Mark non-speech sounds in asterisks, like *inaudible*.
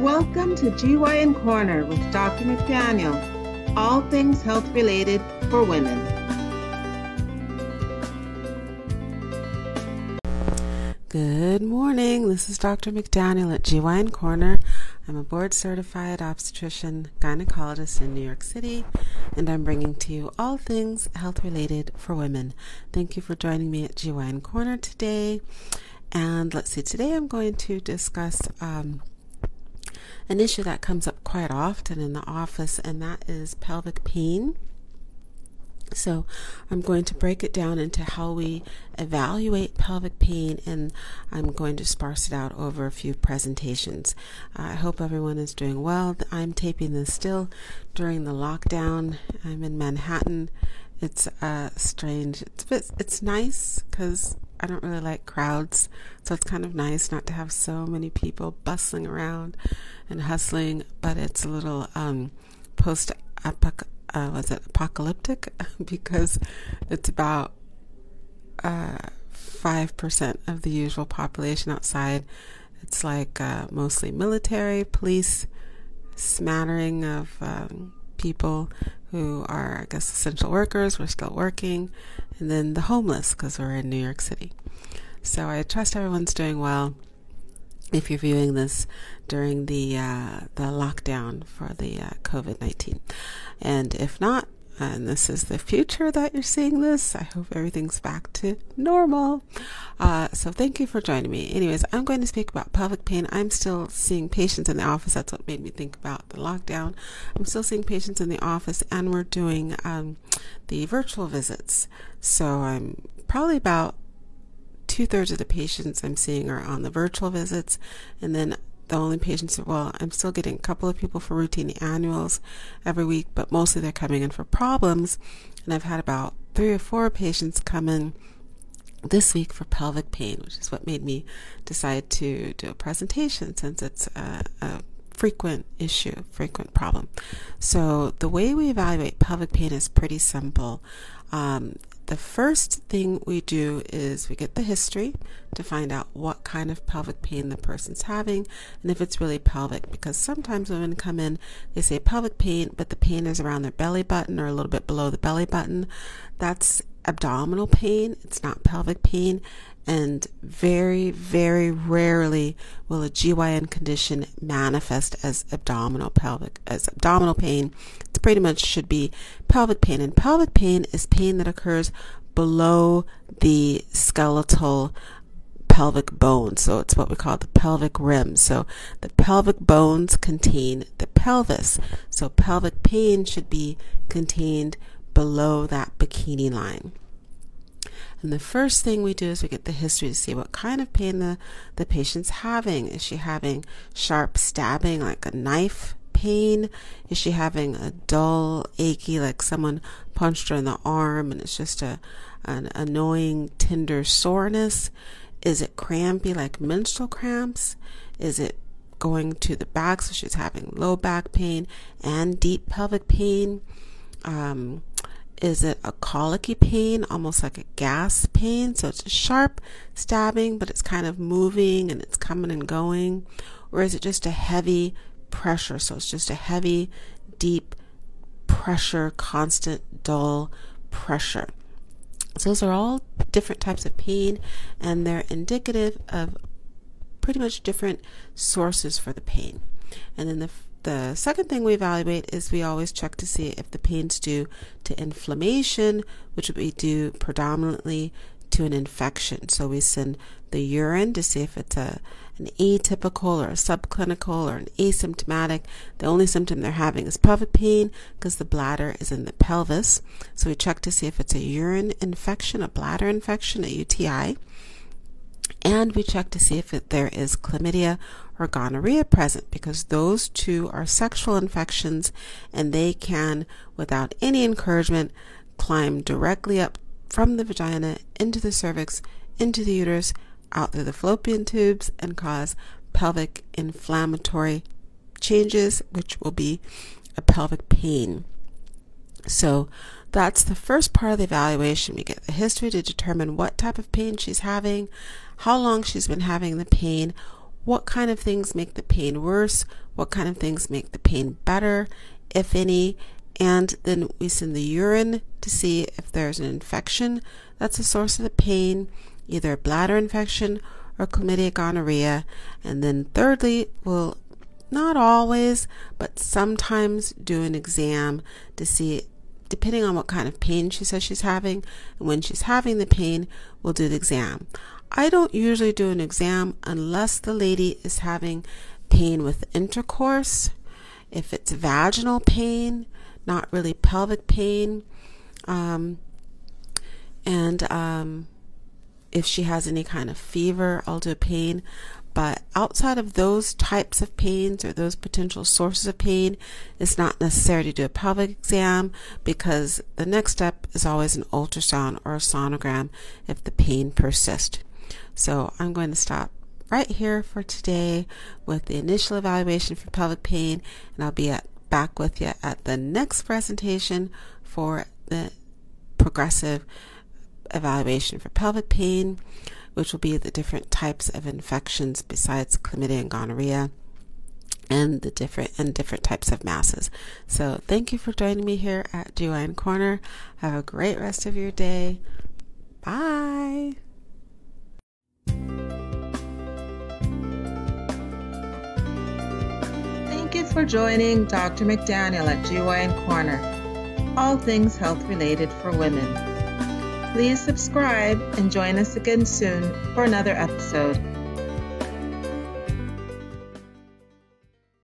Welcome to GYN Corner with Dr. McDaniel, all things health related for women. Good morning. This is Dr. McDaniel at GYN Corner. I'm a board certified obstetrician gynecologist in New York City, and I'm bringing to you all things health related for women. Thank you for joining me at GYN Corner today. And let's see, today I'm going to discuss um, an issue that comes up quite often in the office, and that is pelvic pain. So, I'm going to break it down into how we evaluate pelvic pain, and I'm going to sparse it out over a few presentations. I hope everyone is doing well. I'm taping this still during the lockdown. I'm in Manhattan. It's uh, strange. It's it's nice because I don't really like crowds, so it's kind of nice not to have so many people bustling around and hustling. But it's a little um, post uh, was it apocalyptic *laughs* because it's about uh, five uh, percent of the usual population outside. It's like uh, mostly military, police, smattering of um, people who are, I guess, essential workers. We're still working, and then the homeless because we're in New York City. So I trust everyone's doing well. If you're viewing this during the uh, the lockdown for the uh, COVID nineteen, and if not, and this is the future that you're seeing this. I hope everything's back to normal. Uh, so thank you for joining me. Anyways, I'm going to speak about pelvic pain. I'm still seeing patients in the office. That's what made me think about the lockdown. I'm still seeing patients in the office, and we're doing um, the virtual visits. So I'm probably about two thirds of the patients I'm seeing are on the virtual visits, and then the only patients, well, I'm still getting a couple of people for routine annuals every week, but mostly they're coming in for problems. And I've had about three or four patients come in this week for pelvic pain, which is what made me decide to do a presentation since it's a, a frequent issue, frequent problem. So the way we evaluate pelvic pain is pretty simple. Um, the first thing we do is we get the history to find out what kind of pelvic pain the person's having and if it's really pelvic because sometimes women come in they say pelvic pain but the pain is around their belly button or a little bit below the belly button. That's abdominal pain. It's not pelvic pain and very, very rarely will a GYN condition manifest as abdominal pelvic as abdominal pain. It pretty much should be pelvic pain, and pelvic pain is pain that occurs below the skeletal pelvic bone. So it's what we call the pelvic rim. So the pelvic bones contain the pelvis. So pelvic pain should be contained below that bikini line. And the first thing we do is we get the history to see what kind of pain the, the patient's having. Is she having sharp stabbing, like a knife pain? Is she having a dull, achy, like someone punched her in the arm and it's just a an annoying, tender soreness? Is it crampy, like menstrual cramps? Is it going to the back, so she's having low back pain and deep pelvic pain? Um, is it a colicky pain, almost like a gas pain? So it's sharp stabbing, but it's kind of moving and it's coming and going. Or is it just a heavy pressure? So it's just a heavy, deep pressure, constant, dull pressure. So those are all different types of pain and they're indicative of pretty much different sources for the pain. And then the the second thing we evaluate is we always check to see if the pain's due to inflammation, which would be due predominantly to an infection. So we send the urine to see if it's a an atypical or a subclinical or an asymptomatic. The only symptom they're having is pelvic pain because the bladder is in the pelvis. So we check to see if it's a urine infection, a bladder infection, a UTI. And we check to see if it, there is chlamydia or gonorrhea present because those two are sexual infections and they can, without any encouragement, climb directly up from the vagina into the cervix, into the uterus, out through the fallopian tubes, and cause pelvic inflammatory changes, which will be a pelvic pain. So that's the first part of the evaluation. We get the history to determine what type of pain she's having, how long she's been having the pain, what kind of things make the pain worse, what kind of things make the pain better, if any, and then we send the urine to see if there's an infection that's the source of the pain, either a bladder infection or chlamydia gonorrhea. And then thirdly, we'll not always, but sometimes do an exam to see, depending on what kind of pain she says she's having, and when she's having the pain, we'll do the exam. I don't usually do an exam unless the lady is having pain with intercourse. If it's vaginal pain, not really pelvic pain, um, and um, if she has any kind of fever, I'll do a pain. But outside of those types of pains or those potential sources of pain, it's not necessary to do a pelvic exam because the next step is always an ultrasound or a sonogram if the pain persists. So I'm going to stop right here for today with the initial evaluation for pelvic pain, and I'll be at, back with you at the next presentation for the progressive evaluation for pelvic pain, which will be the different types of infections besides chlamydia and gonorrhea and the different and different types of masses. So thank you for joining me here at GYN Corner. Have a great rest of your day. Bye. Thank you for joining Dr. McDaniel at GYN Corner. All things health related for women. Please subscribe and join us again soon for another episode.